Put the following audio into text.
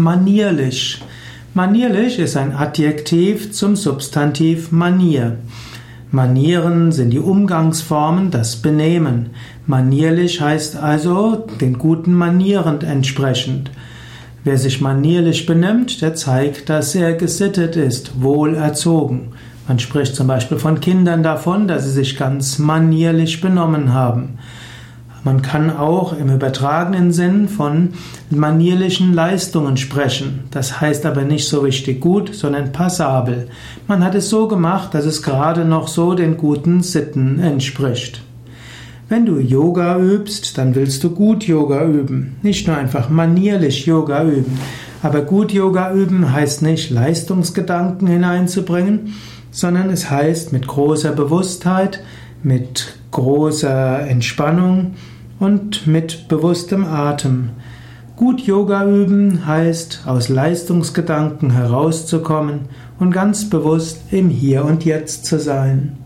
Manierlich. Manierlich ist ein Adjektiv zum Substantiv Manier. Manieren sind die Umgangsformen, das Benehmen. Manierlich heißt also den guten Manieren entsprechend. Wer sich manierlich benimmt, der zeigt, dass er gesittet ist, wohlerzogen. Man spricht zum Beispiel von Kindern davon, dass sie sich ganz manierlich benommen haben. Man kann auch im übertragenen Sinn von manierlichen Leistungen sprechen. Das heißt aber nicht so richtig gut, sondern passabel. Man hat es so gemacht, dass es gerade noch so den guten Sitten entspricht. Wenn du Yoga übst, dann willst du gut Yoga üben. Nicht nur einfach manierlich Yoga üben. Aber gut Yoga üben heißt nicht Leistungsgedanken hineinzubringen, sondern es heißt mit großer Bewusstheit, mit großer Entspannung und mit bewusstem Atem. Gut Yoga üben heißt, aus Leistungsgedanken herauszukommen und ganz bewusst im Hier und Jetzt zu sein.